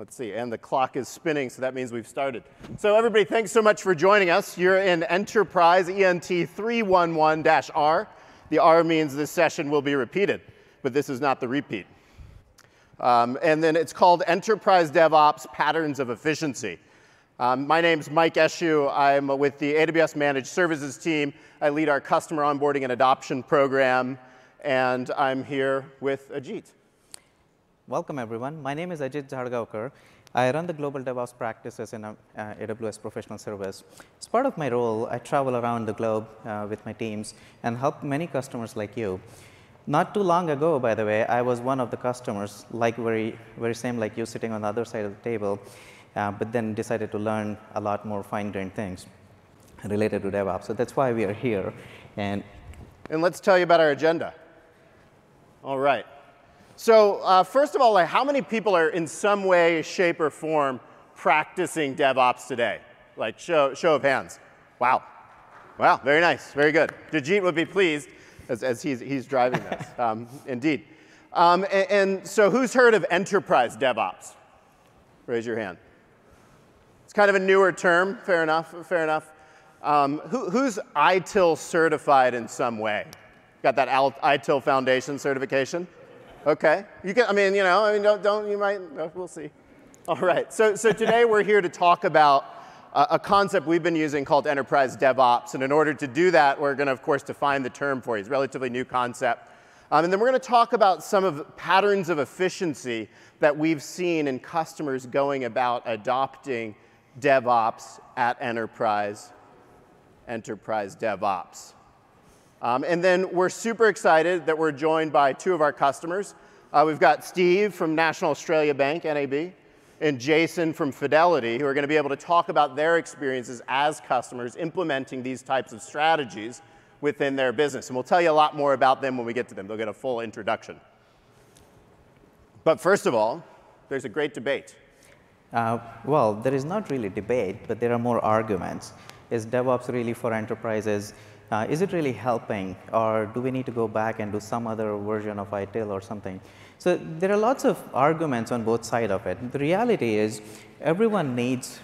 Let's see, and the clock is spinning, so that means we've started. So everybody, thanks so much for joining us. You're in Enterprise ENT 311-R. The R means this session will be repeated, but this is not the repeat. Um, and then it's called Enterprise DevOps Patterns of Efficiency. Um, my name's Mike Eshu. I'm with the AWS Managed Services team. I lead our customer onboarding and adoption program, and I'm here with Ajit. Welcome, everyone. My name is Ajit Zadgaonkar. I run the global DevOps practices in uh, AWS Professional Service. As part of my role, I travel around the globe uh, with my teams and help many customers like you. Not too long ago, by the way, I was one of the customers, like very, very same like you sitting on the other side of the table, uh, but then decided to learn a lot more fine-grained things related to DevOps. So that's why we are here. And, and let's tell you about our agenda. All right. So uh, first of all, like, how many people are in some way, shape, or form practicing DevOps today? Like show, show of hands. Wow. Wow, very nice, very good. Dajit would be pleased as, as he's, he's driving this, um, indeed. Um, and, and so who's heard of enterprise DevOps? Raise your hand. It's kind of a newer term, fair enough, fair enough. Um, who, who's ITIL certified in some way? Got that ITIL Foundation certification? Okay. You can, I mean, you know, I mean, don't, don't you might, we'll see. All right. So, so today we're here to talk about a, concept we've been using called enterprise DevOps. And in order to do that, we're going to, of course, define the term for you. It's a relatively new concept. Um, and then we're going to talk about some of patterns of efficiency that we've seen in customers going about adopting DevOps at enterprise, enterprise DevOps. Um, and then we're super excited that we're joined by two of our customers. Uh, we've got Steve from National Australia Bank, NAB, and Jason from Fidelity, who are going to be able to talk about their experiences as customers implementing these types of strategies within their business. And we'll tell you a lot more about them when we get to them. They'll get a full introduction. But first of all, there's a great debate. Uh, well, there is not really debate, but there are more arguments. Is DevOps really for enterprises? Uh, is it really helping or do we need to go back and do some other version of ITIL or something? So there are lots of arguments on both sides of it. The reality is everyone needs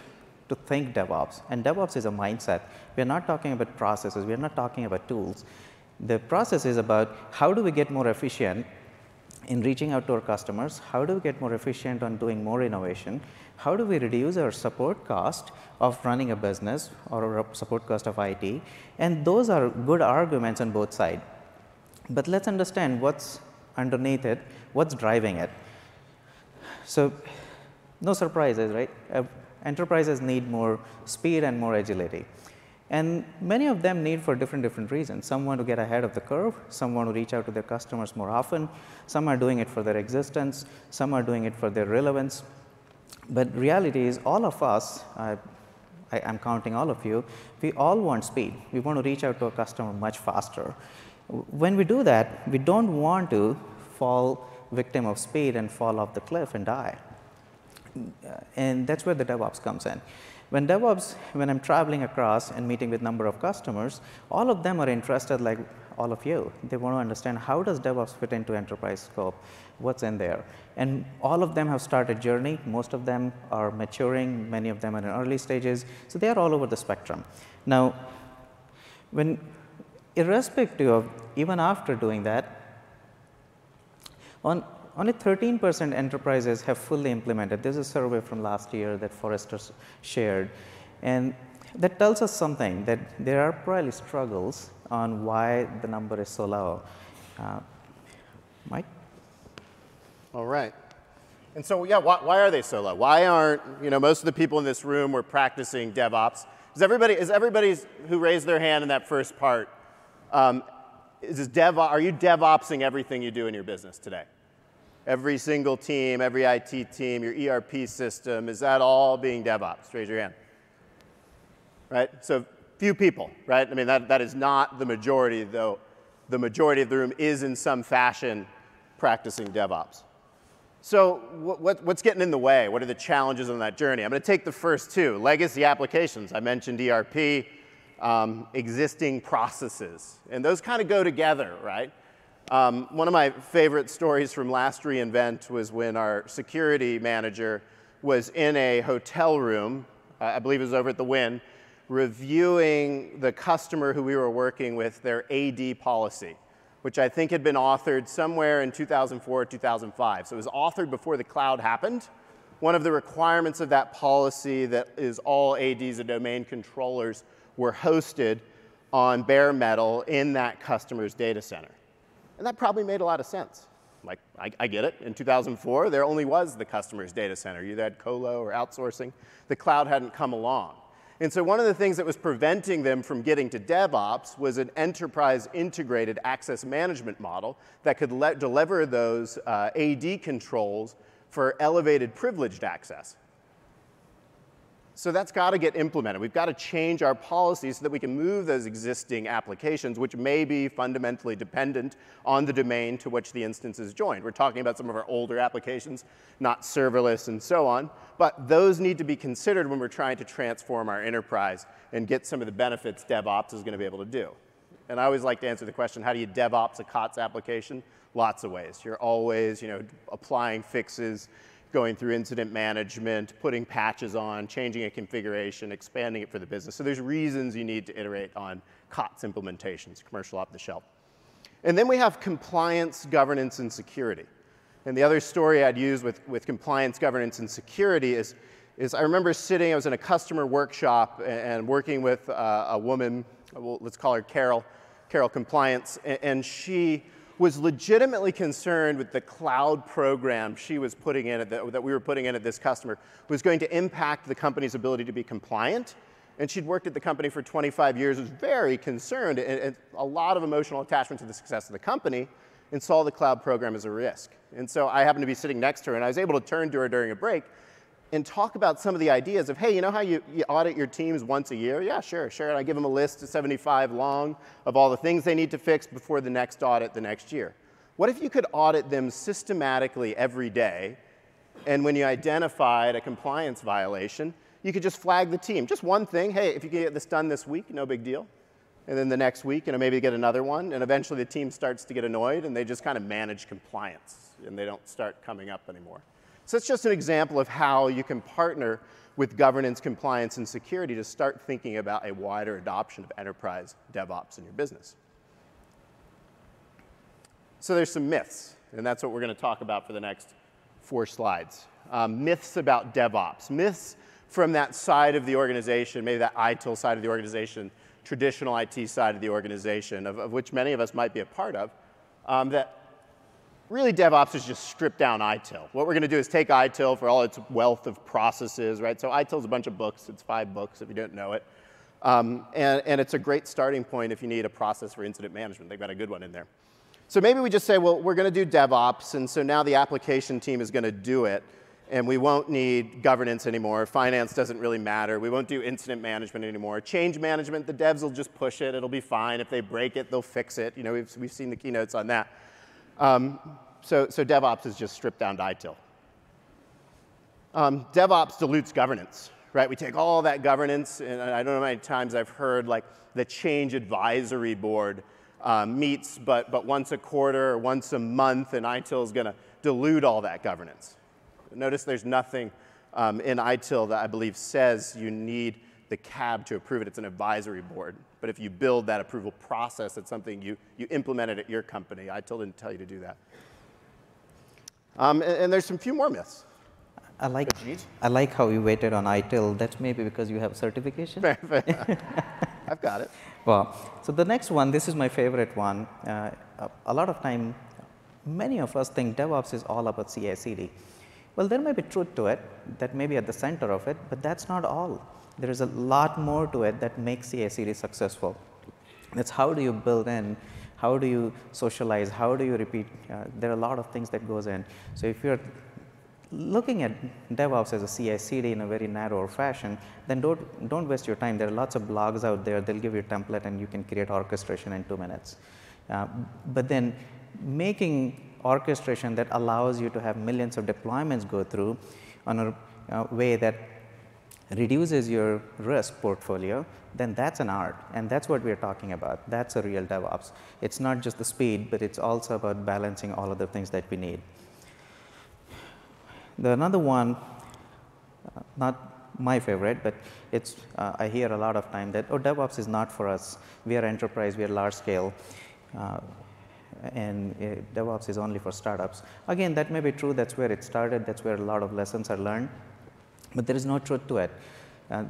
to think DevOps and DevOps is a mindset. We are not talking about processes, we are not talking about tools. The process is about how do we get more efficient in reaching out to our customers, how do we get more efficient on doing more innovation, how do we reduce our support cost of running a business or our support cost of IT? And those are good arguments on both sides. But let's understand what's underneath it, what's driving it. So no surprises, right? Uh, enterprises need more speed and more agility. And many of them need for different, different reasons. Some want to get ahead of the curve, some want to reach out to their customers more often, some are doing it for their existence, some are doing it for their relevance, but reality is all of us, I, I, am counting all of you, we all want speed. We want to reach out to a customer much faster. When we do that, we don't want to fall victim of speed and fall off the cliff and die. And that's where the DevOps comes in. When DevOps, when I'm traveling across and meeting with number of customers, all of them are interested like all of you. They want to understand how does DevOps fit into enterprise scope, what's in there. And all of them have started journey. Most of them are maturing. Many of them are in early stages. So they are all over the spectrum. Now, when irrespective of even after doing that, on, only 13 percent enterprises have fully implemented. This is a survey from last year that Forrester shared. And that tells us something that there are probably struggles on why the number is so low. Uh, Mike? All right. And so, yeah, why, why, are they so low? Why aren't, you know, most of the people in this room were practicing DevOps? Is everybody, is everybody who raised their hand in that first part, um, is dev, are you DevOpsing everything you do in your business today? Every single team, every IT team, your ERP system, is that all being DevOps? Raise your hand. Right? So few people, right? I mean, that, that is not the majority, though the majority of the room is in some fashion practicing DevOps. So what, what's getting in the way? What are the challenges on that journey? I'm going to take the first two. Legacy applications. I mentioned ERP, um, existing processes. And those kind of go together, right? Um, one of my favorite stories from last reInvent was when our security manager was in a hotel room, uh, I believe it was over at the Wynn, reviewing the customer who we were working with, their AD policy, which I think had been authored somewhere in 2004 or 2005. So it was authored before the cloud happened. One of the requirements of that policy that is all ADs and domain controllers were hosted on bare metal in that customer's data center. And that probably made a lot of sense. Like, I, I, get it. In 2004, there only was the customer's data center. You had colo or outsourcing. The cloud hadn't come along. And so one of the things that was preventing them from getting to DevOps was an enterprise integrated access management model that could deliver those uh, AD controls for elevated privileged access. So that's got to get implemented. We've got to change our policies so that we can move those existing applications, which may be fundamentally dependent on the domain to which the instance is joined. We're talking about some of our older applications, not serverless and so on, but those need to be considered when we're trying to transform our enterprise and get some of the benefits DevOps is going to be able to do. And I always like to answer the question, how do you DevOps a COTS application? Lots of ways. You're always, you know, applying fixes, going through incident management, putting patches on, changing a configuration, expanding it for the business. So there's reasons you need to iterate on COTS implementations, commercial off the shelf. And then we have compliance, governance, and security. And the other story I'd use with, with compliance, governance, and security is, is I remember sitting, I was in a customer workshop and working with uh, a woman, well, let's call her Carol, Carol Compliance, and, and she was legitimately concerned with the cloud program she was putting in, the, that we were putting in at this customer, was going to impact the company's ability to be compliant. And she'd worked at the company for 25 years, was very concerned, and, and a lot of emotional attachment to the success of the company, and saw the cloud program as a risk. And so I happened to be sitting next to her, and I was able to turn to her during a break and talk about some of the ideas of, hey, you know how you, you, audit your teams once a year? Yeah, sure, sure. And I give them a list of 75 long of all the things they need to fix before the next audit the next year. What if you could audit them systematically every day, and when you identified a compliance violation, you could just flag the team. Just one thing, hey, if you can get this done this week, no big deal. And then the next week, you know, maybe get another one, and eventually the team starts to get annoyed, and they just kind of manage compliance, and they don't start coming up anymore. So that's just an example of how you can partner with governance, compliance, and security to start thinking about a wider adoption of enterprise DevOps in your business. So there's some myths, and that's what we're going to talk about for the next four slides. Um, myths about DevOps. Myths from that side of the organization, maybe that ITIL side of the organization, traditional IT side of the organization, of, of which many of us might be a part of, um, that really DevOps is just stripped down ITIL. What we're going to do is take ITIL for all its wealth of processes, right? So ITIL is a bunch of books. It's five books if you don't know it. Um, and, and it's a great starting point if you need a process for incident management. They've got a good one in there. So maybe we just say, well, we're going to do DevOps, and so now the application team is going to do it, and we won't need governance anymore. Finance doesn't really matter. We won't do incident management anymore. Change management, the devs will just push it. It'll be fine. If they break it, they'll fix it. You know, we've, we've seen the keynotes on that. Um, so, so DevOps is just stripped down to ITIL. Um, DevOps dilutes governance, right? We take all that governance, and I don't know how many times I've heard like the change advisory board um, meets, but, but once a quarter or once a month, and ITIL is going to dilute all that governance. Notice there's nothing um, in ITIL that I believe says you need the CAB to approve it. It's an advisory board. But if you build that approval process, it's something you, you implemented at your company. ITIL didn't tell you to do that. Um, and, and, there's some few more myths. I like, I like how you waited on ITIL. That's maybe because you have certification. I've got it. Well, so the next one, this is my favorite one. Uh, a lot of time, many of us think DevOps is all about CI/CD. Well, there may be truth to it, that may be at the center of it, but that's not all. There is a lot more to it that makes CI/CD successful. That's how do you build in, how do you socialize, how do you repeat. Uh, there are a lot of things that goes in. So if you're looking at DevOps as a CI/CD in a very narrow fashion, then don't don't waste your time. There are lots of blogs out there. They'll give you a template, and you can create orchestration in two minutes. Uh, but then making orchestration that allows you to have millions of deployments go through on a uh, way that reduces your risk portfolio, then that's an art. And that's what we're talking about. That's a real DevOps. It's not just the speed, but it's also about balancing all of the things that we need. The another one, not my favorite, but it's, uh, I hear a lot of time that, oh, DevOps is not for us. We are enterprise, we are large scale, uh, and uh, DevOps is only for startups. Again, that may be true. That's where it started. That's where a lot of lessons are learned. But there is no truth to it. Uh,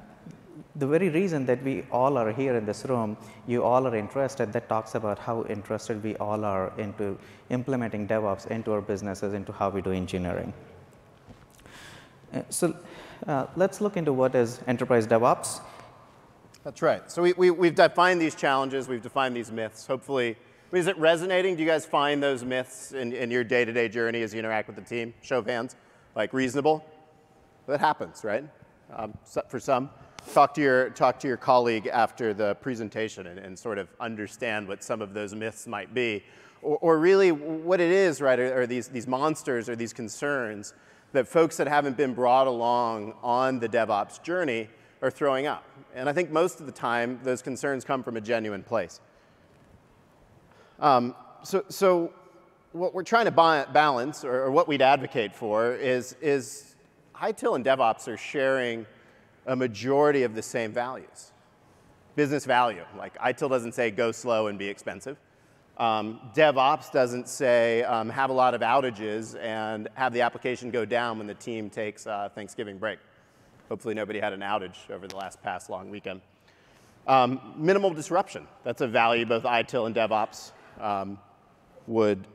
the very reason that we all are here in this room, you all are interested, that talks about how interested we all are into implementing DevOps into our businesses, into how we do engineering. Uh, so uh, let's look into what is enterprise DevOps. That's right. So we, we, we've defined these challenges, we've defined these myths. Hopefully, is it resonating? Do you guys find those myths in, in your day-to-day journey as you interact with the team? Show of hands, like reasonable? That happens, right? Um, for some. Talk to your, talk to your colleague after the presentation and, and sort of understand what some of those myths might be. Or, or really what it is, right, are, are these, these monsters or these concerns that folks that haven't been brought along on the DevOps journey are throwing up. And I think most of the time, those concerns come from a genuine place. Um, so, so what we're trying to balance, or, or, what we'd advocate for, is, is ITIL and DevOps are sharing a majority of the same values. Business value, like ITIL doesn't say go slow and be expensive. Um, DevOps doesn't say um, have a lot of outages and have the application go down when the team takes uh, Thanksgiving break. Hopefully nobody had an outage over the last past long weekend. Um, minimal disruption. That's a value both ITIL and DevOps um, would,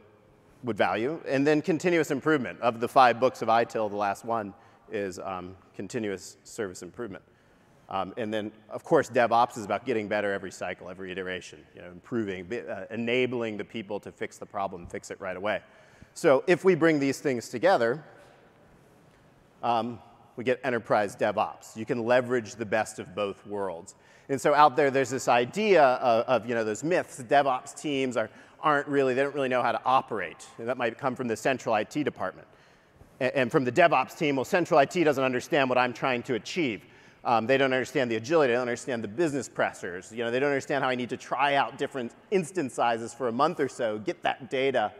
would value. And then continuous improvement. Of the five books of ITIL, the last one is um, continuous service improvement. Um, and then, of course, DevOps is about getting better every cycle, every iteration, you know, improving, uh, enabling the people to fix the problem, fix it right away. So if we bring these things together, um, we get enterprise DevOps. You can leverage the best of both worlds. And so out there, there's this idea of, of you know, those myths. DevOps teams are, aren't really, they don't really know how to operate. And that might come from the central IT department. And, from the DevOps team, well, central IT doesn't understand what I'm trying to achieve. Um, they don't understand the agility. They don't understand the business pressures. You know, they don't understand how I need to try out different instance sizes for a month or so, get that data,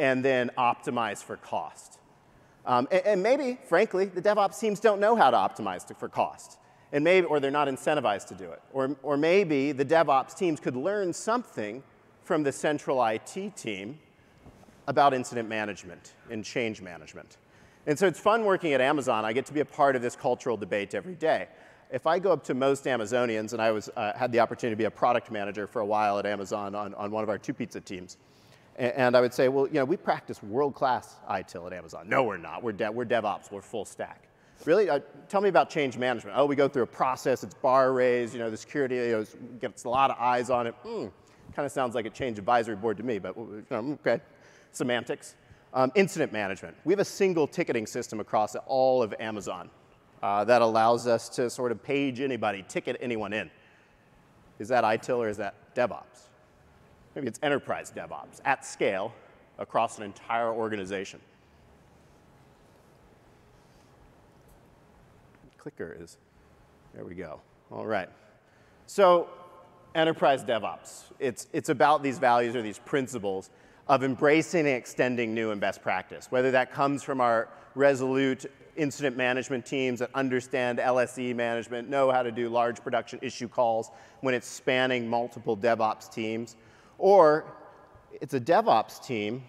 and then optimize for cost. Um, and, and, maybe, frankly, the DevOps teams don't know how to optimize to, for cost. And maybe, or they're not incentivized to do it. Or, or maybe the DevOps teams could learn something from the central IT team about incident management and change management. And so it's fun working at Amazon. I get to be a part of this cultural debate every day. If I go up to most Amazonians, and I was, uh, had the opportunity to be a product manager for a while at Amazon on, on one of our two pizza teams, and, and I would say, well, you know, we practice world-class ITIL at Amazon. No, we're not. We're, de we're DevOps. We're full stack. Really? Uh, tell me about change management. Oh, we go through a process. It's bar raised. You know, the security you know, gets a lot of eyes on it. Mm, kind of sounds like a change advisory board to me, but you know, okay. Semantics. Um, incident management. We have a single ticketing system across all of Amazon uh, that allows us to sort of page anybody, ticket anyone in. Is that ITIL or is that DevOps? Maybe it's enterprise DevOps at scale across an entire organization. Clicker is, there we go. All right. So enterprise DevOps, it's, it's about these values or these principles of embracing and extending new and best practice, whether that comes from our resolute incident management teams that understand LSE management, know how to do large production issue calls when it's spanning multiple DevOps teams, or it's a DevOps team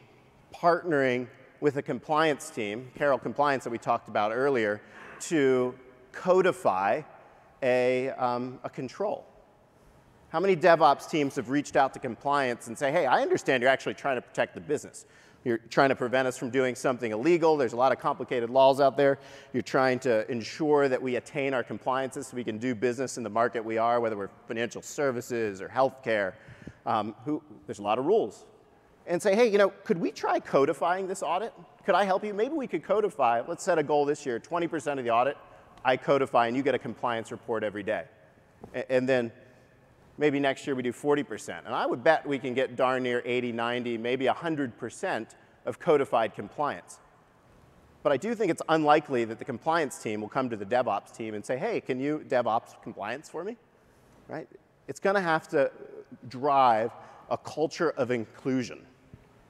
partnering with a compliance team, Carol Compliance that we talked about earlier, to codify a, um, a control. How many DevOps teams have reached out to compliance and say, hey, I understand you're actually trying to protect the business. You're trying to prevent us from doing something illegal. There's a lot of complicated laws out there. You're trying to ensure that we attain our compliances so we can do business in the market we are, whether we're financial services or healthcare. Um, who, there's a lot of rules. And say, hey, you know, could we try codifying this audit? Could I help you? Maybe we could codify. Let's set a goal this year 20% of the audit, I codify, and you get a compliance report every day. And then Maybe next year we do 40%. And I would bet we can get darn near 80, 90, maybe 100% of codified compliance. But I do think it's unlikely that the compliance team will come to the DevOps team and say, hey, can you DevOps compliance for me? Right? It's going to have to drive a culture of inclusion.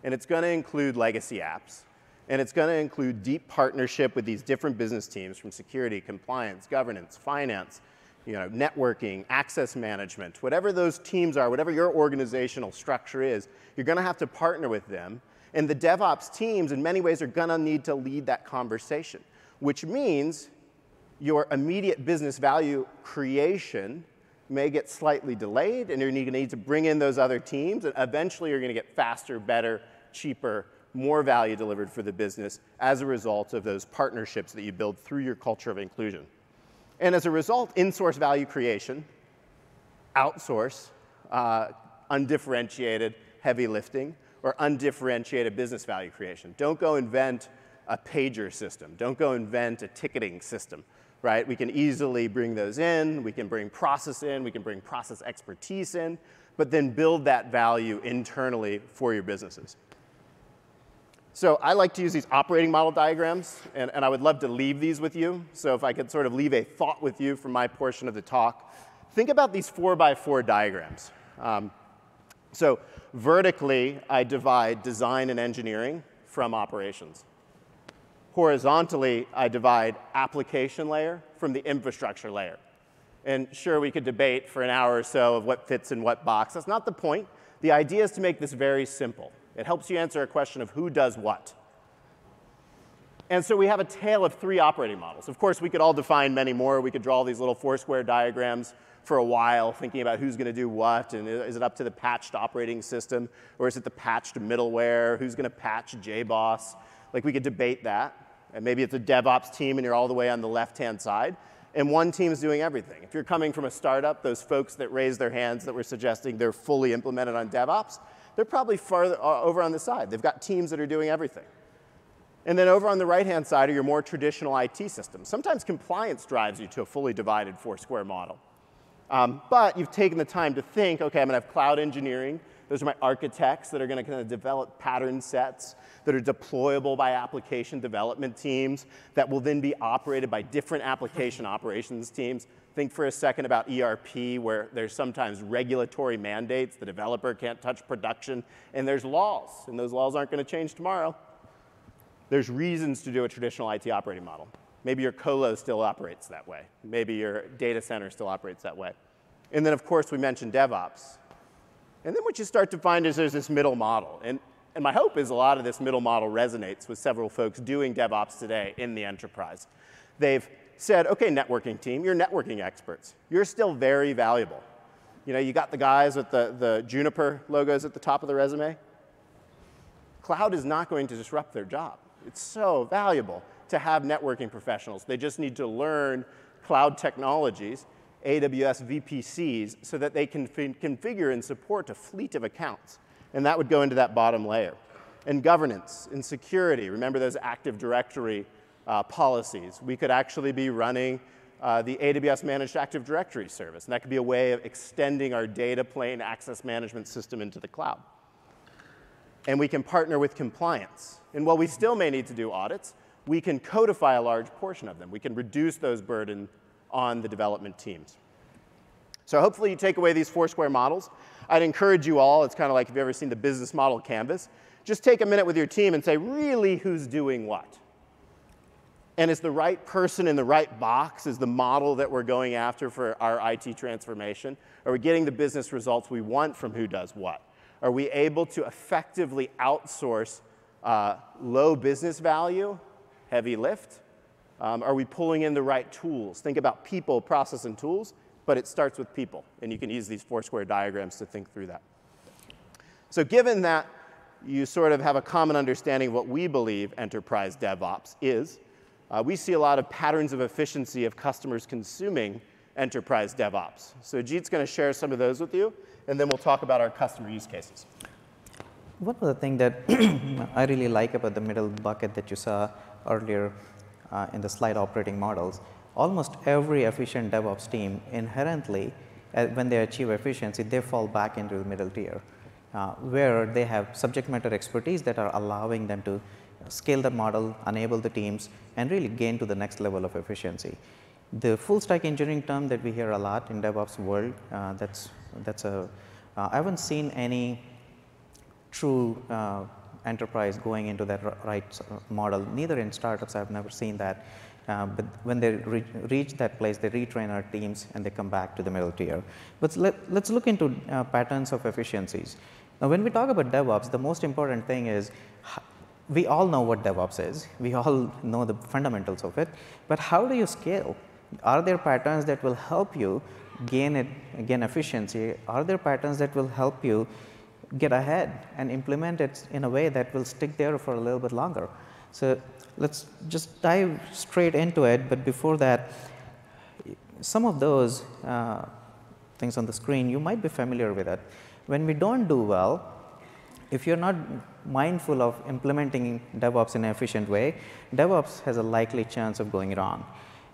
And it's going to include legacy apps. And it's going to include deep partnership with these different business teams from security, compliance, governance, finance, you know, networking, access management, whatever those teams are, whatever your organizational structure is, you're going to have to partner with them. And the DevOps teams, in many ways, are going to need to lead that conversation, which means your immediate business value creation may get slightly delayed, and you're going to need to bring in those other teams, and eventually you're going to get faster, better, cheaper, more value delivered for the business as a result of those partnerships that you build through your culture of inclusion. And as a result, in-source value creation, outsource, uh, undifferentiated heavy lifting, or undifferentiated business value creation. Don't go invent a pager system. Don't go invent a ticketing system, right? We can easily bring those in. We can bring process in. We can bring process expertise in, but then build that value internally for your businesses. So I like to use these operating model diagrams, and, and, I would love to leave these with you. So if I could sort of leave a thought with you from my portion of the talk, think about these four by four diagrams. Um, so vertically, I divide design and engineering from operations. Horizontally, I divide application layer from the infrastructure layer. And sure, we could debate for an hour or so of what fits in what box. That's not the point. The idea is to make this very simple. It helps you answer a question of who does what. And so we have a tale of three operating models. Of course, we could all define many more. We could draw these little four square diagrams for a while, thinking about who's going to do what, and is it up to the patched operating system, or is it the patched middleware? Who's going to patch JBoss? Like, we could debate that. And maybe it's a DevOps team, and you're all the way on the left-hand side, and one team is doing everything. If you're coming from a startup, those folks that raised their hands that were suggesting they're fully implemented on DevOps, they're probably farther uh, over on the side. They've got teams that are doing everything. And then over on the right-hand side are your more traditional IT systems. Sometimes compliance drives you to a fully divided four-square model. Um, but you've taken the time to think, okay, I'm going to have cloud engineering. Those are my architects that are going to kind of develop pattern sets that are deployable by application development teams that will then be operated by different application operations teams. Think for a second about ERP, where there's sometimes regulatory mandates. The developer can't touch production, and there's laws, and those laws aren't going to change tomorrow. There's reasons to do a traditional IT operating model. Maybe your colo still operates that way. Maybe your data center still operates that way. And then, of course, we mentioned DevOps. And then what you start to find is there's this middle model. And, and my hope is a lot of this middle model resonates with several folks doing DevOps today in the enterprise. They've said, okay, networking team, you're networking experts. You're still very valuable. You know, you got the guys with the, the Juniper logos at the top of the resume. Cloud is not going to disrupt their job. It's so valuable to have networking professionals. They just need to learn cloud technologies, AWS VPCs, so that they can configure and support a fleet of accounts. And that would go into that bottom layer. And governance and security, remember those Active Directory uh, policies. We could actually be running uh, the AWS Managed Active Directory service, and that could be a way of extending our data plane access management system into the cloud. And we can partner with compliance. And while we still may need to do audits, we can codify a large portion of them. We can reduce those burden on the development teams. So hopefully you take away these four square models. I'd encourage you all, it's kind of like if you've ever seen the business model canvas, just take a minute with your team and say, really, who's doing what? And is the right person in the right box is the model that we're going after for our IT transformation? Are we getting the business results we want from who does what? Are we able to effectively outsource uh, low business value, heavy lift? Um, are we pulling in the right tools? Think about people, process, and tools, but it starts with people. And you can use these four square diagrams to think through that. So given that you sort of have a common understanding of what we believe enterprise DevOps is, uh, we see a lot of patterns of efficiency of customers consuming enterprise DevOps. So Jeet's going to share some of those with you, and then we'll talk about our customer use cases. One of the things that I really like about the middle bucket that you saw earlier uh, in the slide operating models, almost every efficient DevOps team inherently, uh, when they achieve efficiency, they fall back into the middle tier, uh, where they have subject matter expertise that are allowing them to scale the model, enable the teams, and really gain to the next level of efficiency. The full stack engineering term that we hear a lot in DevOps world, uh, that's, that's a, uh, I haven't seen any true uh, enterprise going into that right model. Neither in startups, I've never seen that. Uh, but when they re reach that place, they retrain our teams and they come back to the middle tier. But let, us look into uh, patterns of efficiencies. Now, when we talk about DevOps, the most important thing is we all know what DevOps is. We all know the fundamentals of it. But how do you scale? Are there patterns that will help you gain it, gain efficiency? Are there patterns that will help you get ahead and implement it in a way that will stick there for a little bit longer? So let's just dive straight into it. But before that, some of those uh, things on the screen, you might be familiar with it. When we don't do well, if you're not mindful of implementing DevOps in an efficient way, DevOps has a likely chance of going wrong.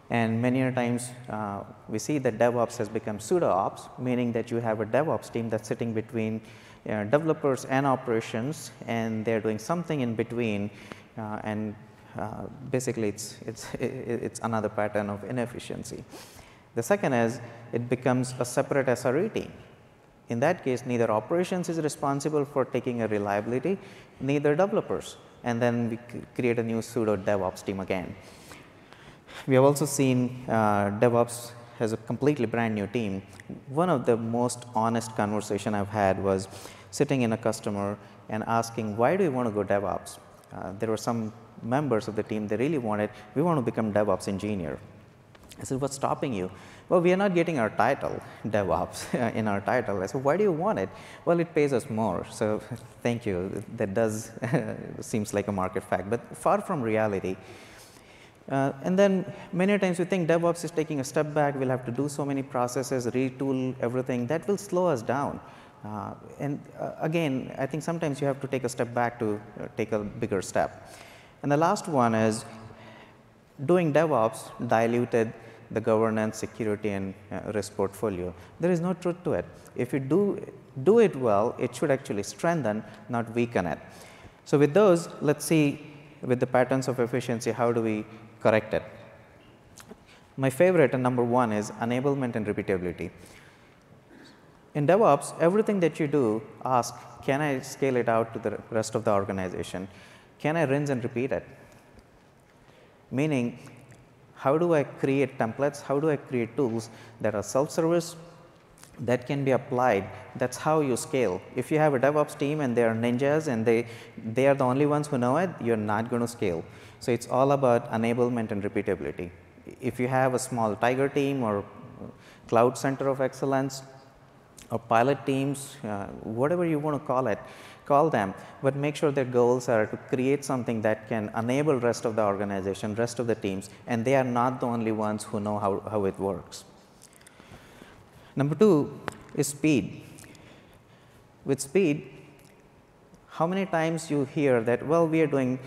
And many times uh, we see that DevOps has become pseudo ops, meaning that you have a DevOps team that's sitting between uh, developers and operations, and they're doing something in between. Uh, and uh, basically, it's, it's, it's another pattern of inefficiency. The second is it becomes a separate SRE team. In that case, neither operations is responsible for taking a reliability, neither developers. And then we create a new pseudo DevOps team again. We have also seen uh, DevOps has a completely brand new team. One of the most honest conversation I've had was sitting in a customer and asking, why do you want to go DevOps? Uh, there were some members of the team, they really wanted, we want to become DevOps engineer. I said, what's stopping you? Well, we are not getting our title, DevOps, in our title. I said, why do you want it? Well, it pays us more. So thank you. That does seems like a market fact, but far from reality. Uh, and then many times we think DevOps is taking a step back, we'll have to do so many processes, retool everything, that will slow us down. Uh, and uh, again, I think sometimes you have to take a step back to uh, take a bigger step. And the last one is doing DevOps diluted the governance, security, and uh, risk portfolio. There is no truth to it. If you do, do it well, it should actually strengthen, not weaken it. So with those, let's see with the patterns of efficiency, how do we correct it? My favorite and number one is enablement and repeatability. In DevOps, everything that you do, ask, can I scale it out to the rest of the organization? Can I rinse and repeat it? Meaning, how do I create templates? How do I create tools that are self-service, that can be applied? That's how you scale. If you have a DevOps team and they are ninjas and they, they are the only ones who know it, you're not going to scale. So it's all about enablement and repeatability. If you have a small tiger team or cloud center of excellence or pilot teams, uh, whatever you want to call it, call them, but make sure their goals are to create something that can enable rest of the organization, rest of the teams, and they are not the only ones who know how, how it works. Number two is speed. With speed, how many times you hear that, well, we are doing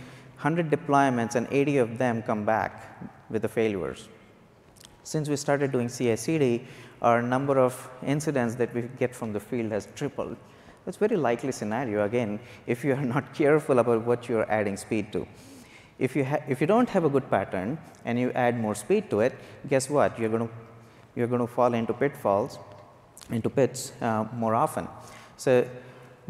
100 deployments and 80 of them come back with the failures. Since we started doing CI/CD, our number of incidents that we get from the field has tripled. That's very likely scenario again if you are not careful about what you are adding speed to. If you, if you don't have a good pattern and you add more speed to it, guess what? You're going to, you're going to fall into pitfalls, into pits uh, more often. So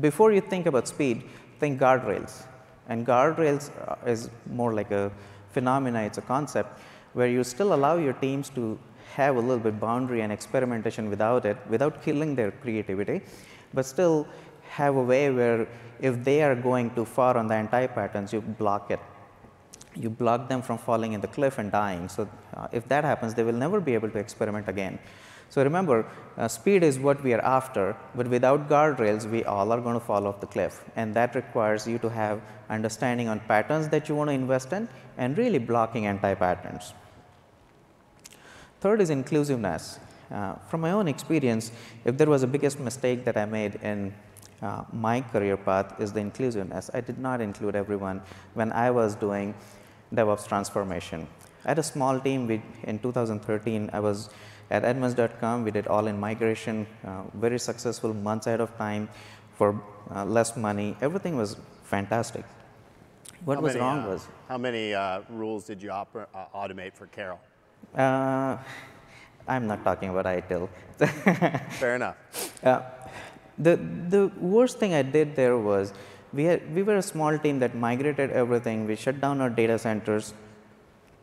before you think about speed, think guardrails. And guardrails uh, is more like a phenomena, it's a concept where you still allow your teams to have a little bit boundary and experimentation without it, without killing their creativity, but still have a way where if they are going too far on the anti-patterns, you block it. You block them from falling in the cliff and dying. So uh, if that happens, they will never be able to experiment again. So remember, uh, speed is what we are after, but without guardrails, we all are going to fall off the cliff. And that requires you to have understanding on patterns that you want to invest in and really blocking anti-patterns. Third is inclusiveness. Uh, from my own experience, if there was a biggest mistake that I made in uh, my career path is the inclusiveness. I did not include everyone when I was doing DevOps transformation. I had a small team we, in 2013. I was at Edmunds.com. We did all in migration, uh, very successful, months ahead of time for uh, less money. Everything was fantastic. What how was many, wrong uh, was. How many uh, rules did you uh, automate for Carol? I'm not talking about ITIL. Fair enough. Uh, the, the worst thing I did there was we, had, we were a small team that migrated everything. We shut down our data centers.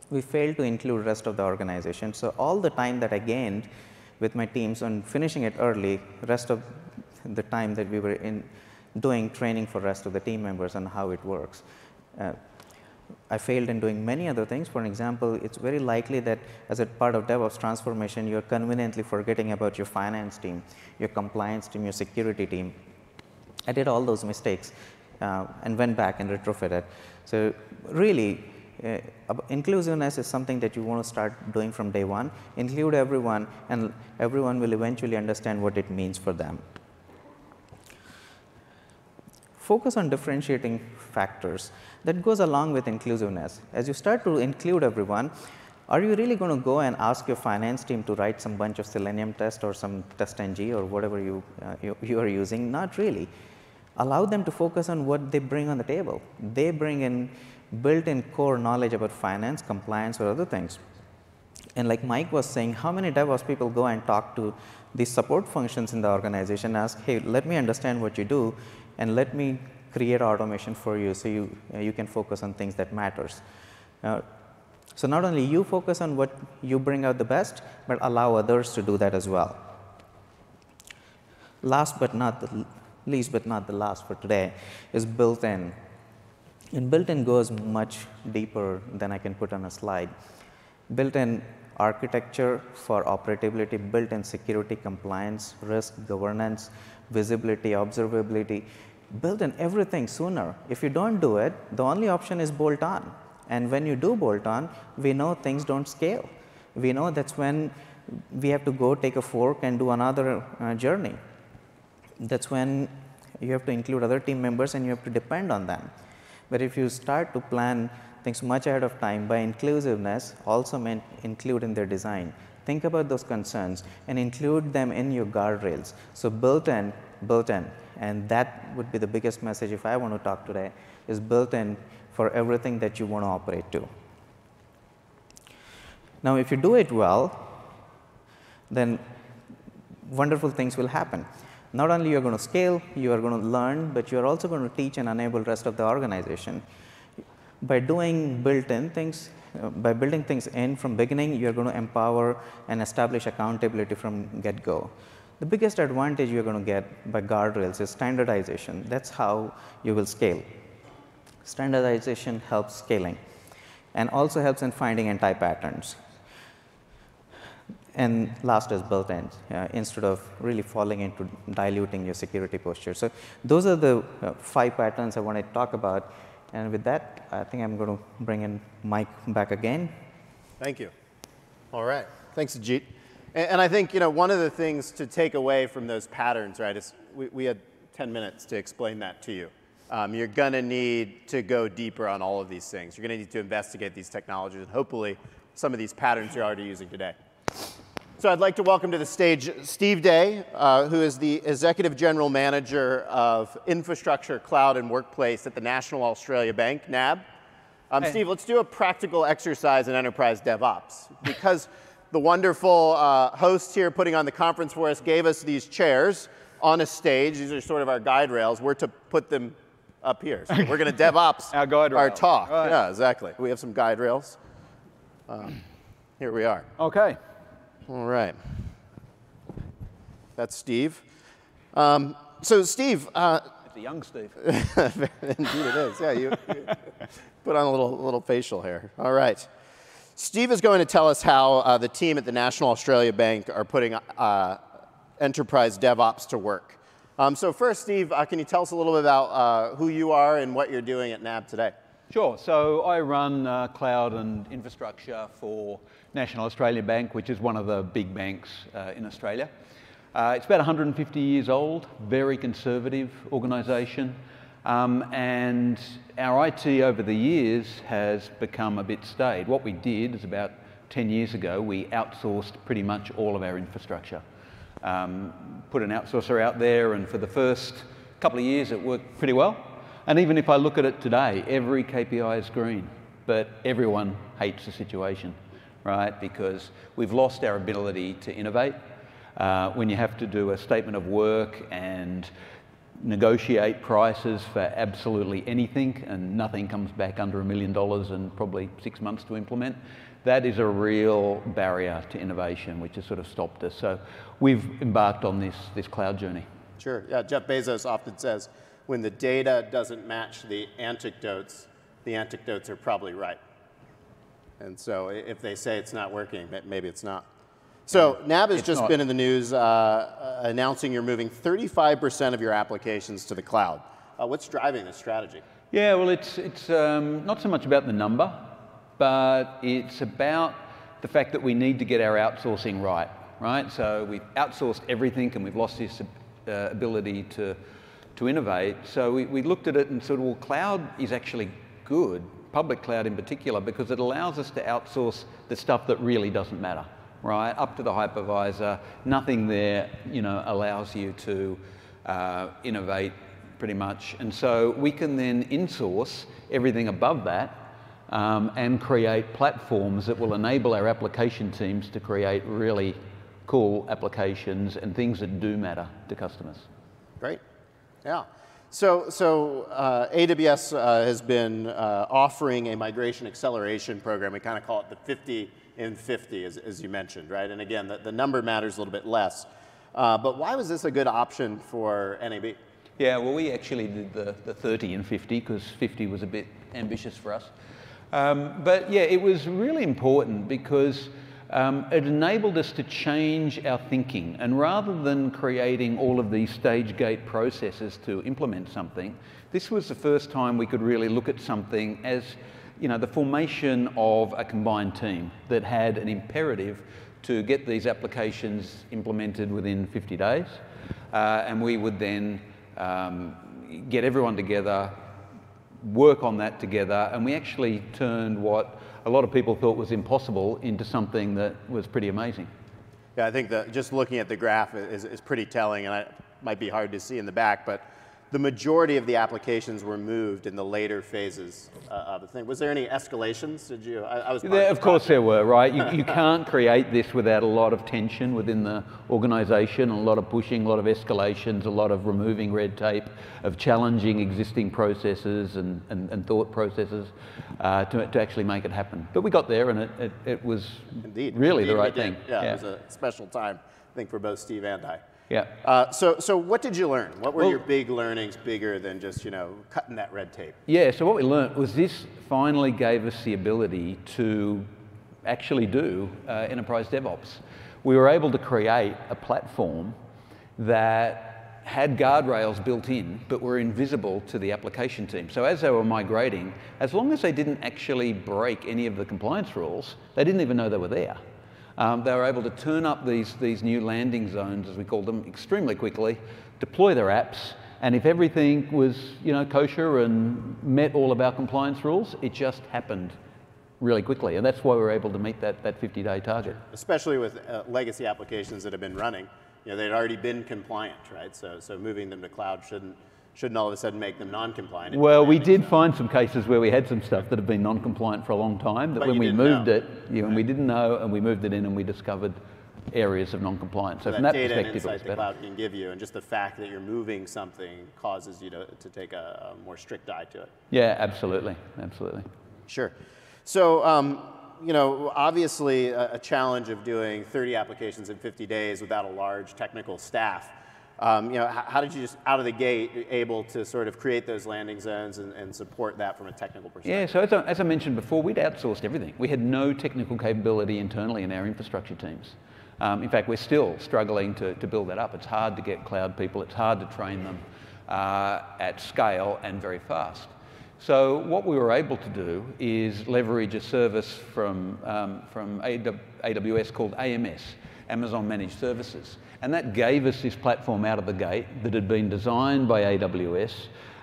We failed to include rest of the organization. So all the time that I gained with my teams on finishing it early, rest of the time that we were in doing training for rest of the team members on how it works. Uh, I failed in doing many other things. For example, it's very likely that as a part of DevOps transformation, you're conveniently forgetting about your finance team, your compliance team, your security team. I did all those mistakes uh, and went back and retrofitted. So really, uh, inclusiveness is something that you want to start doing from day one. Include everyone, and everyone will eventually understand what it means for them. Focus on differentiating factors that goes along with inclusiveness. As you start to include everyone, are you really going to go and ask your finance team to write some bunch of Selenium test or some test TestNG or whatever you, uh, you, you, are using? Not really. Allow them to focus on what they bring on the table. They bring in built-in core knowledge about finance, compliance, or other things. And like Mike was saying, how many DevOps people go and talk to these support functions in the organization, ask, hey, let me understand what you do, and let me create automation for you so you, uh, you can focus on things that matters. Uh, so not only you focus on what you bring out the best, but allow others to do that as well. Last but not the least but not the last for today is built-in. And built-in goes much deeper than I can put on a slide. Built-in architecture for operability, built-in security, compliance, risk, governance, visibility, observability, build in everything sooner. If you don't do it, the only option is bolt on. And when you do bolt on, we know things don't scale. We know that's when we have to go take a fork and do another uh, journey. That's when you have to include other team members and you have to depend on them. But if you start to plan things much ahead of time by inclusiveness, also meant include in their design. Think about those concerns and include them in your guardrails. So built in, built in. And that would be the biggest message if I want to talk today is built in for everything that you want to operate to. Now, if you do it well, then wonderful things will happen. Not only you're going to scale, you are going to learn, but you're also going to teach and enable the rest of the organization. By doing built-in things, uh, by building things in from beginning, you're going to empower and establish accountability from get-go. The biggest advantage you're going to get by guardrails is standardization. That's how you will scale. Standardization helps scaling and also helps in finding anti-patterns. And last is built-in, uh, instead of really falling into diluting your security posture. So those are the uh, five patterns I want to talk about. And with that, I think I'm going to bring in Mike back again. Thank you. All right. Thanks, Ajit. And, and, I think you know one of the things to take away from those patterns, right, is we, we had 10 minutes to explain that to you. Um, you're going to need to go deeper on all of these things. You're going to need to investigate these technologies and hopefully some of these patterns you're already using today. So I'd like to welcome to the stage Steve Day, uh, who is the Executive General Manager of Infrastructure, Cloud, and Workplace at the National Australia Bank, NAB. Um, hey. Steve, let's do a practical exercise in enterprise DevOps. Because the wonderful uh, host here putting on the conference for us gave us these chairs on a stage. These are sort of our guide rails. We're to put them up here. So we're going to DevOps our, guide our talk. Right. Yeah, exactly. We have some guide rails. Um, here we are. Okay. All right. That's Steve. Um, so, Steve. Uh, it's a young Steve. Indeed, it is. Yeah, you, you put on a little, little facial hair. All right. Steve is going to tell us how uh, the team at the National Australia Bank are putting uh, enterprise DevOps to work. Um, so first, Steve, uh, can you tell us a little bit about uh, who you are and what you're doing at NAB today? Sure. So I run uh, cloud and infrastructure for National Australia Bank, which is one of the big banks uh, in Australia. it's about 150 years old, very conservative organisation. Um, and our IT over the years has become a bit staid. What we did is about 10 years ago, we outsourced pretty much all of our infrastructure. Um, put an outsourcer out there, and for the first couple of years, it worked pretty well. And even if I look at it today, every KPI is green, but everyone hates the situation, right? Because we've lost our ability to innovate. Uh, when you have to do a statement of work and negotiate prices for absolutely anything and nothing comes back under a million dollars and probably six months to implement. That is a real barrier to innovation, which has sort of stopped us. So we've embarked on this, this cloud journey. Sure. Yeah, Jeff Bezos often says when the data doesn't match the anecdotes, the anecdotes are probably right. And so if they say it's not working, maybe it's not. So NAB has It's just not. been in the news uh, uh, announcing you're moving 35% of your applications to the cloud. Uh, what's driving this strategy? Yeah, well, it's, it's um, not so much about the number, but it's about the fact that we need to get our outsourcing right, right? So we've outsourced everything and we've lost this uh, ability to, to innovate. So we, we looked at it and said, well, cloud is actually good, public cloud in particular, because it allows us to outsource the stuff that really doesn't matter, right? Up to the hypervisor, nothing there, you know, allows you to uh, innovate pretty much. And so we can then insource everything above that um, and create platforms that will enable our application teams to create really cool applications and things that do matter to customers. Great. Yeah. So, so uh, AWS uh, has been uh, offering a migration acceleration program. We kind of call it the 50 in 50, as, as you mentioned, right? And again, the, the number matters a little bit less. Uh, but why was this a good option for NAB? Yeah, well, we actually did the, the 30 and 50 because 50 was a bit ambitious for us. Um, but yeah, it was really important because um, it enabled us to change our thinking. And rather than creating all of these stage gate processes to implement something, this was the first time we could really look at something as you know, the formation of a combined team that had an imperative to get these applications implemented within 50 days. Uh, and we would then um, get everyone together, work on that together, and we actually turned what a lot of people thought was impossible into something that was pretty amazing. Yeah, I think that just looking at the graph is, is pretty telling, and it might be hard to see in the back, but the majority of the applications were moved in the later phases uh, of the thing. Was there any escalations? Did you? I, I was. There, of course there were, right? You, you can't create this without a lot of tension within the organisation, a lot of pushing, a lot of escalations, a lot of removing red tape, of challenging existing processes and, and, and thought processes uh, to, to actually make it happen. But we got there and it, it, it was Indeed. really Indeed the right thing. Yeah, it was a special time, I think, for both Steve and I. yeah. Uh, so, so what did you learn? What were Well- your big learnings, bigger than just you know cutting that red tape? Yeah, so what we learned was this finally gave us the ability to actually do uh, enterprise DevOps. We were able to create a platform that had guardrails built in, but were invisible to the application team. So as they were migrating, as long as they didn't actually break any of the compliance rules, they didn't even know they were there. Um, they were able to turn up these, these new landing zones, as we call them, extremely quickly, deploy their apps, and if everything was you know, kosher and met all of our compliance rules, it just happened really quickly. And that's why we were able to meet that, that 50-day target. Especially with uh, legacy applications that have been running, you know, they'd already been compliant, right? So, so moving them to cloud shouldn't shouldn't all of a sudden make them non-compliant. Well, we did find some cases where we had some stuff that had been non-compliant for a long time, that But when we moved know. it, you know, and we didn't know, and we moved it in and we discovered areas of non-compliance. So that from that data and perspective, it was the cloud can give you, and just the fact that you're moving something causes you to, to take a, a more strict eye to it. Yeah, absolutely, absolutely. Sure. So, um, you know, obviously a, a challenge of doing 30 applications in 50 days without a large technical staff. Um, you know, how, how did you just out of the gate able to sort of create those landing zones and, and support that from a technical perspective? Yeah, so as I, as I mentioned before, we'd outsourced everything. We had no technical capability internally in our infrastructure teams. Um, in fact, we're still struggling to, to build that up. It's hard to get cloud people, it's hard to train them uh, at scale and very fast. So what we were able to do is leverage a service from, um, from AWS called AMS, Amazon Managed Services. And that gave us this platform out of the gate that had been designed by AWS,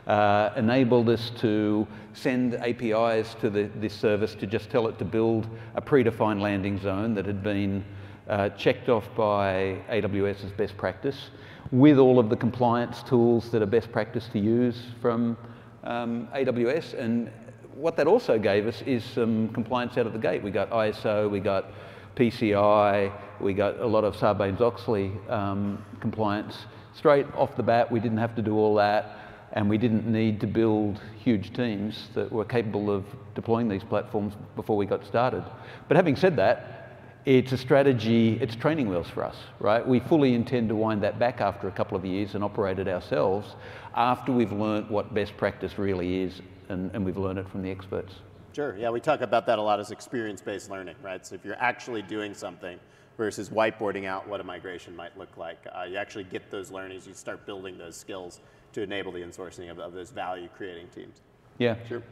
uh, enabled us to send APIs to the, this service to just tell it to build a predefined landing zone that had been uh, checked off by AWS as best practice with all of the compliance tools that are best practice to use from um, AWS. And what that also gave us is some compliance out of the gate. We got ISO, we got PCI, we got a lot of Sarbanes-Oxley um, compliance straight off the bat, we didn't have to do all that, and we didn't need to build huge teams that were capable of deploying these platforms before we got started. But having said that, it's a strategy, it's training wheels for us, right? We fully intend to wind that back after a couple of years and operate it ourselves after we've learnt what best practice really is and, and we've learned it from the experts. Sure, yeah, we talk about that a lot as experience-based learning, right? So if you're actually doing something versus whiteboarding out what a migration might look like, uh, you actually get those learnings, you start building those skills to enable the insourcing of, of those value-creating teams. Yeah. Sure.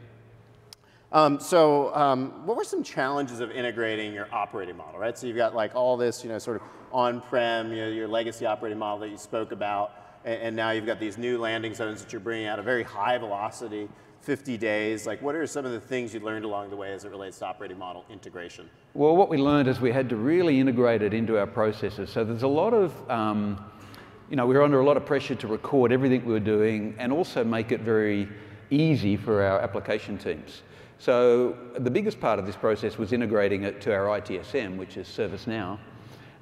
Um, so um, what were some challenges of integrating your operating model, right? So you've got like all this, you know, sort of on-prem, you know, your legacy operating model that you spoke about, and, and, now you've got these new landing zones that you're bringing out a very high velocity, 50 days. Like what are some of the things you learned along the way as it relates to operating model integration? Well, what we learned is we had to really integrate it into our processes. So there's a lot of, um, you know, we were under a lot of pressure to record everything we were doing and also make it very easy for our application teams. So the biggest part of this process was integrating it to our ITSM, which is ServiceNow.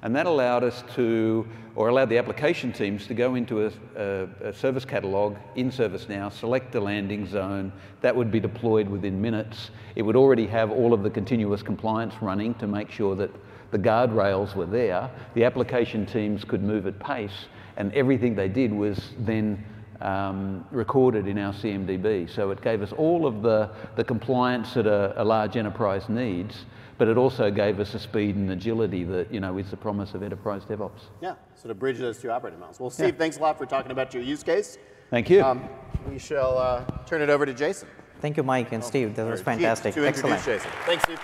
And that allowed us to, or allowed the application teams to go into a, a, a, service catalog in ServiceNow, select a landing zone that would be deployed within minutes. It would already have all of the continuous compliance running to make sure that the guardrails were there. The application teams could move at pace, and everything they did was then um, recorded in our CMDB. So it gave us all of the, the compliance that a, a, large enterprise needs, but it also gave us the speed and agility that you know is the promise of enterprise DevOps. Yeah, so to bridge those two operating models. Well, Steve, yeah. thanks a lot for talking about your use case. Thank you. Um, we shall uh, turn it over to Jason. Thank you, Mike and oh, Steve. That was fantastic. To Excellent. Jason. Thanks, Steve.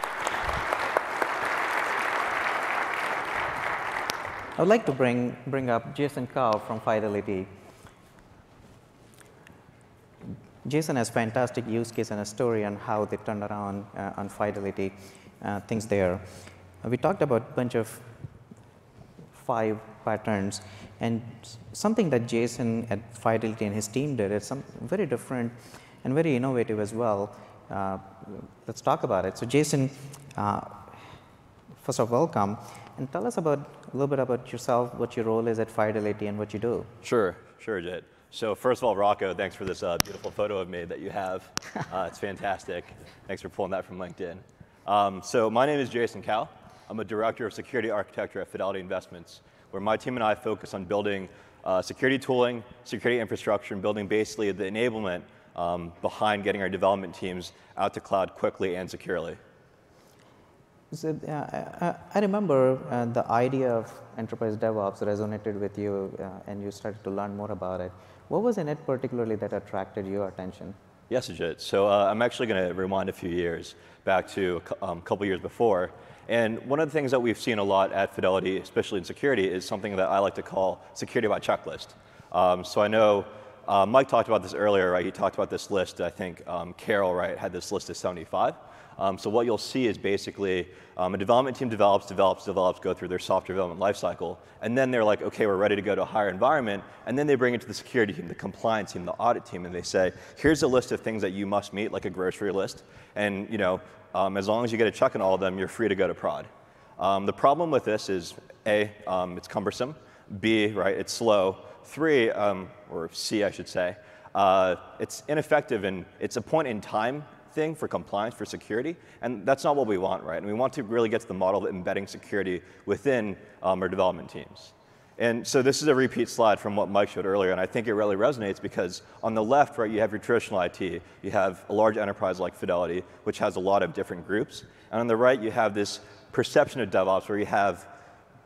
I would like to bring, bring up Jason Kao from Fidelity. Jason has fantastic use case and a story on how they turned around uh, on Fidelity, uh, things there. Uh, we talked about a bunch of five patterns, and something that Jason at Fidelity and his team did is some very different and very innovative as well. Uh, let's talk about it. So Jason, uh, first of all, welcome, and tell us about a little bit about yourself, what your role is at Fidelity, and what you do. Sure, sure, Jet. So first of all, Rocco, thanks for this uh, beautiful photo of me that you have. Uh, it's fantastic. Thanks for pulling that from LinkedIn. Um, so my name is Jason Kao. I'm a director of security architecture at Fidelity Investments, where my team and I focus on building uh, security tooling, security infrastructure, and building basically the enablement um, behind getting our development teams out to cloud quickly and securely. So, uh, I, I, remember uh, the idea of enterprise DevOps resonated with you, uh, and you started to learn more about it. What was in it particularly that attracted your attention? Yes, Ajit. So uh, I'm actually going to rewind a few years back to a um, couple years before. And one of the things that we've seen a lot at Fidelity, especially in security, is something that I like to call security by checklist. Um, so I know uh, Mike talked about this earlier, right? He talked about this list. I think um, Carol, right, had this list of 75. Um, so what you'll see is basically um, a development team develops, develops, develops, go through their software development lifecycle, and then they're like, okay, we're ready to go to a higher environment, and then they bring it to the security team, the compliance team, the audit team, and they say, here's a list of things that you must meet, like a grocery list, and you know, um, as long as you get a check on all of them, you're free to go to prod. Um, the problem with this is A, um, it's cumbersome, B, right, it's slow, three, um, or C, I should say, uh, it's ineffective and it's a point in time thing for compliance, for security, and that's not what we want, right? And we want to really get to the model of embedding security within um, our development teams. And so this is a repeat slide from what Mike showed earlier, and I think it really resonates because on the left, right, you have your traditional IT. You have a large enterprise like Fidelity, which has a lot of different groups. And on the right, you have this perception of DevOps where you have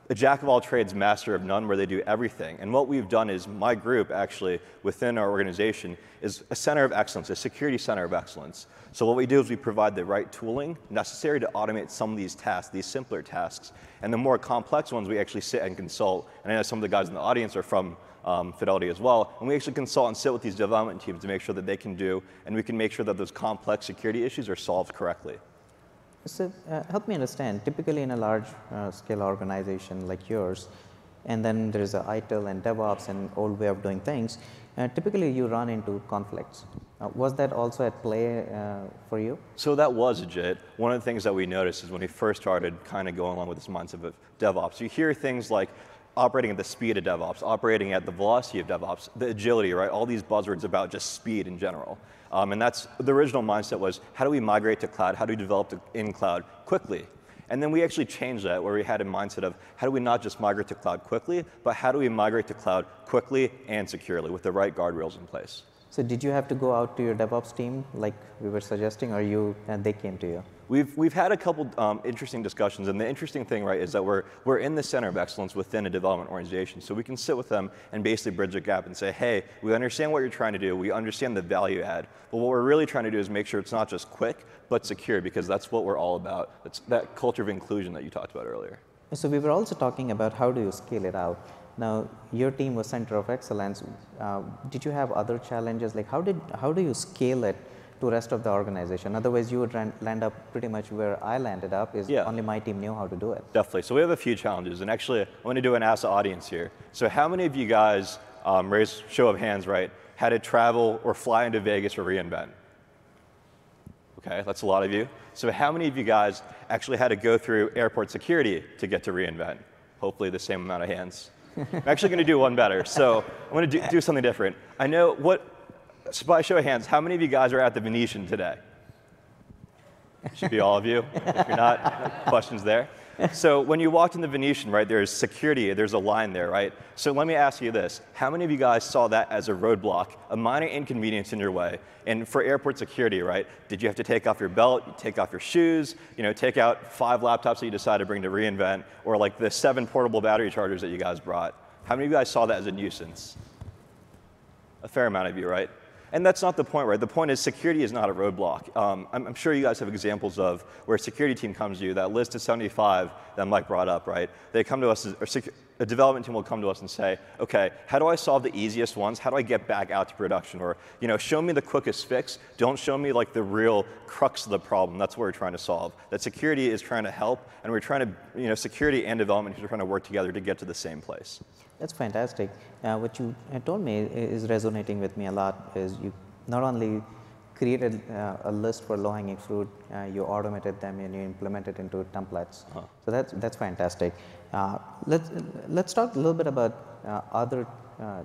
a jack of all trades, master of none, where they do everything. And what we've done is my group actually within our organization is a center of excellence, a security center of excellence. So what we do is we provide the right tooling necessary to automate some of these tasks, these simpler tasks. And the more complex ones, we actually sit and consult. And I know some of the guys in the audience are from um, Fidelity as well. And we actually consult and sit with these development teams to make sure that they can do, and we can make sure that those complex security issues are solved correctly. So uh, help me understand, typically in a large uh, scale organization like yours, and then there's a ITIL and DevOps and old way of doing things, uh, typically you run into conflicts. Uh, was that also at play uh, for you? So that was legit. One of the things that we noticed is when we first started kind of going along with this mindset of DevOps, you hear things like, operating at the speed of DevOps, operating at the velocity of DevOps, the agility, right? All these buzzwords about just speed in general. Um, and that's the original mindset was how do we migrate to cloud? How do we develop in cloud quickly? And then we actually changed that where we had a mindset of how do we not just migrate to cloud quickly, but how do we migrate to cloud quickly and securely with the right guardrails in place. So did you have to go out to your DevOps team like we were suggesting or you and they came to you? We've, we've had a couple um, interesting discussions, and the interesting thing, right, is that we're, we're in the center of excellence within a development organization. So we can sit with them and basically bridge a gap and say, hey, we understand what you're trying to do, we understand the value add, but what we're really trying to do is make sure it's not just quick, but secure, because that's what we're all about. It's that culture of inclusion that you talked about earlier. So we were also talking about how do you scale it out. Now, your team was center of excellence. Uh, did you have other challenges? Like, how did how do you scale it to rest of the organization. Otherwise, you would land up pretty much where I landed up. Is yeah. only my team knew how to do it. Definitely. So we have a few challenges, and actually, I want to do an ask the audience here. So how many of you guys, um, raise show of hands, right, had to travel or fly into Vegas for reInvent? Okay, that's a lot of you. So how many of you guys actually had to go through airport security to get to reInvent? Hopefully the same amount of hands. I'm actually going to do one better. So I'm going to do, do something different. I know what so by show of hands, how many of you guys are at the Venetian today? Should be all of you. If you're not, questions there. So when you walked in the Venetian, right, there's security, there's a line there, right? So let me ask you this. How many of you guys saw that as a roadblock, a minor inconvenience in your way? And for airport security, right, did you have to take off your belt, take off your shoes, you know, take out five laptops that you decided to bring to reInvent, or like the seven portable battery chargers that you guys brought? How many of you guys saw that as a nuisance? A fair amount of you, right? And that's not the point, right? The point is security is not a roadblock. Um, I'm, I'm, sure you guys have examples of where a security team comes to you, that list of 75 that Mike brought up, right? They come to us, or a development team will come to us and say, okay, how do I solve the easiest ones? How do I get back out to production? Or, you know, show me the quickest fix. Don't show me like the real crux of the problem. That's what we're trying to solve. That security is trying to help, and we're trying to, you know, security and development are trying to work together to get to the same place. That's fantastic. Uh, what you told me is resonating with me a lot. Is you not only created uh, a list for low-hanging fruit, uh, you automated them and you implemented into templates. -huh. So that's that's fantastic. Uh, let's let's talk a little bit about uh, other. Uh,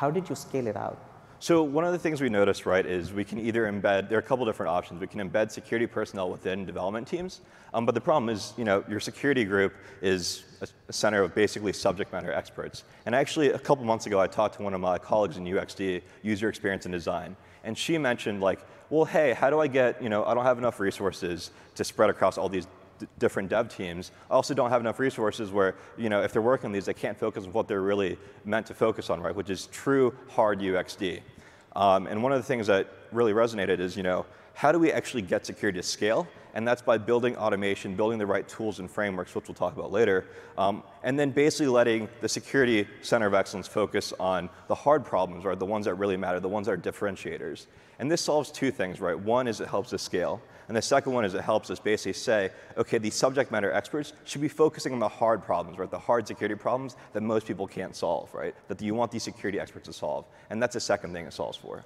how did you scale it out? So one of the things we noticed, right, is we can either embed, there are a couple different options. We can embed security personnel within development teams, um, but the problem is, you know, your security group is a, center of basically subject matter experts. And actually, a couple months ago, I talked to one of my colleagues in UXD, user experience and design, and she mentioned like, well, hey, how do I get, you know, I don't have enough resources to spread across all these different dev teams. Also don't have enough resources where, you know, if they're working on these, they can't focus on what they're really meant to focus on, right, which is true hard UXD. Um, and one of the things that really resonated is, you know, how do we actually get security to scale? And that's by building automation, building the right tools and frameworks, which we'll talk about later, um, and then basically letting the security center of excellence focus on the hard problems, right? The ones that really matter, the ones that are differentiators. And this solves two things, right? One is it helps us scale, and the second one is it helps us basically say, okay, these subject matter experts should be focusing on the hard problems, right? The hard security problems that most people can't solve, right? That you want these security experts to solve. And that's the second thing it solves for.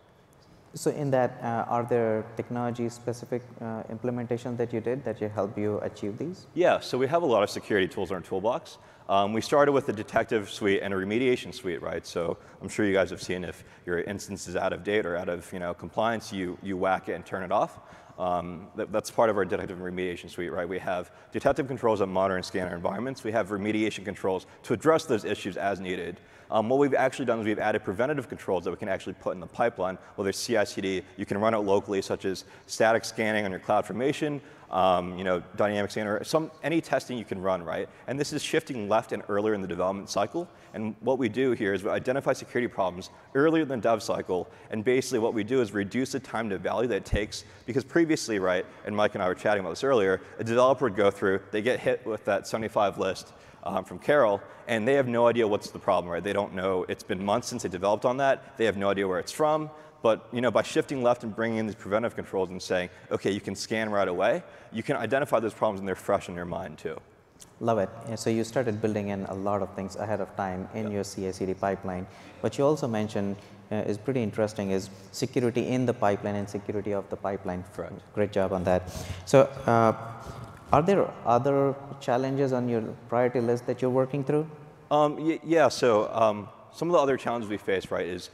So in that, uh, are there technology-specific uh, implementations that you did that you help you achieve these? Yeah, so we have a lot of security tools in our toolbox. Um, we started with a detective suite and a remediation suite, right? So I'm sure you guys have seen if your instance is out of date or out of you know, compliance, you, you whack it and turn it off. Um, that, that's part of our detective and remediation suite, right? We have detective controls that monitor and scan our environments. We have remediation controls to address those issues as needed. Um, what we've actually done is we've added preventative controls that we can actually put in the pipeline, whether it's CI/CD, you can run it locally, such as static scanning on your CloudFormation, um, you know, dynamic scanner, some, any testing you can run, right? And this is shifting left and earlier in the development cycle. And what we do here is we identify security problems earlier than dev cycle. And basically what we do is reduce the time to value that it takes. Because previously, right, and Mike and I were chatting about this earlier, a developer would go through, they get hit with that 75 list, um, from Carol, and they have no idea what's the problem, right? They don't know. It's been months since they developed on that. They have no idea where it's from. But you know, by shifting left and bringing in these preventive controls and saying, okay, you can scan right away, you can identify those problems and they're fresh in your mind too. Love it. Yeah, so you started building in a lot of things ahead of time in your CI/CD pipeline. What you also mentioned uh, is pretty interesting is security in the pipeline and security of the pipeline. Correct. Great job on that. So uh, are there other challenges on your priority list that you're working through? Um, yeah, so um, some of the other challenges we face, right, is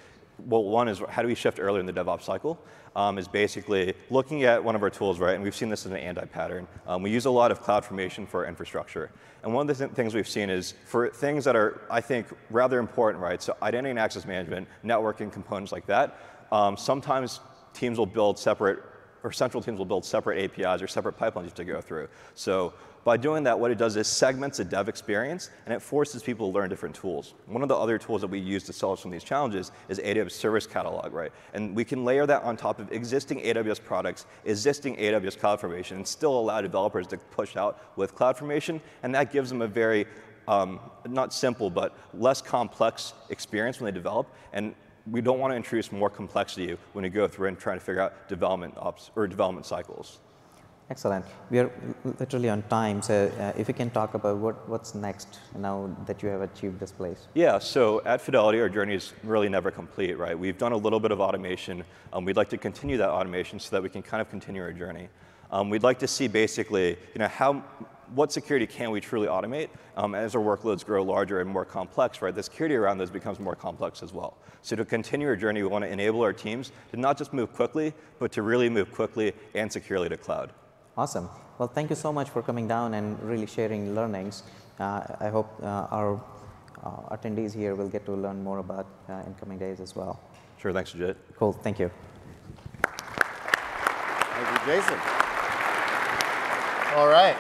well, one is how do we shift earlier in the DevOps cycle? Um, is basically looking at one of our tools, right, and we've seen this in an anti pattern. Um, we use a lot of CloudFormation for infrastructure. And one of the th things we've seen is for things that are, I think, rather important, right, so identity and access management, networking components like that, um, sometimes teams will build separate, or central teams will build separate APIs or separate pipelines to go through. So by doing that, what it does is segments the dev experience, and it forces people to learn different tools. One of the other tools that we use to solve some of these challenges is AWS Service Catalog, right? And we can layer that on top of existing AWS products, existing AWS CloudFormation, and still allow developers to push out with CloudFormation, and that gives them a very, um, not simple, but less complex experience when they develop, and we don't want to introduce more complexity when we go through and try to figure out development ops or development cycles. Excellent. We are literally on time, so uh, if you can talk about what, what's next now that you have achieved this place. Yeah, so at Fidelity, our journey is really never complete, right? We've done a little bit of automation. Um, we'd like to continue that automation so that we can kind of continue our journey. Um, we'd like to see basically, you know, how, what security can we truly automate um, as our workloads grow larger and more complex, right? The security around those becomes more complex as well. So to continue our journey, we want to enable our teams to not just move quickly, but to really move quickly and securely to cloud. Awesome. Well, thank you so much for coming down and really sharing learnings. Uh, I hope uh, our uh, attendees here will get to learn more about uh, in coming days as well. Sure, thanks, Ajit. Cool, thank you. Thank you, Jason. All right.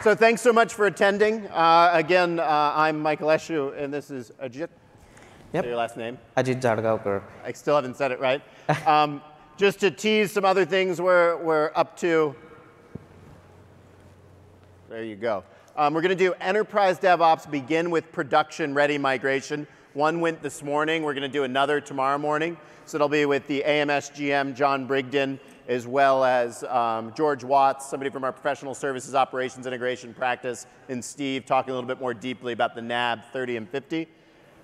So thanks so much for attending. Uh, again, uh, I'm Michael Eshu, and this is Ajit. Yep. Your last name. Ajit Jadgaonkar. I still haven't said it right. Um, just to tease some other things we're, we're up to. There you go. Um, we're going to do enterprise DevOps begin with production ready migration. One went this morning. We're going to do another tomorrow morning. So it'll be with the AMS GM, John Brigden, as well as um, George Watts, somebody from our professional services operations integration practice, and Steve talking a little bit more deeply about the NAB 30 and 50.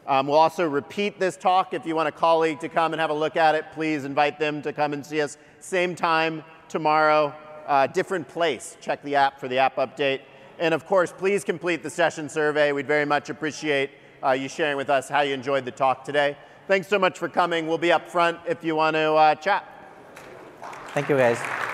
Um, we'll also repeat this talk. If you want a colleague to come and have a look at it, please invite them to come and see us. Same time tomorrow, uh, different place. Check the app for the app update. And of course, please complete the session survey. We'd very much appreciate uh, you sharing with us how you enjoyed the talk today. Thanks so much for coming. We'll be up front if you want to uh, chat. Thank you, guys.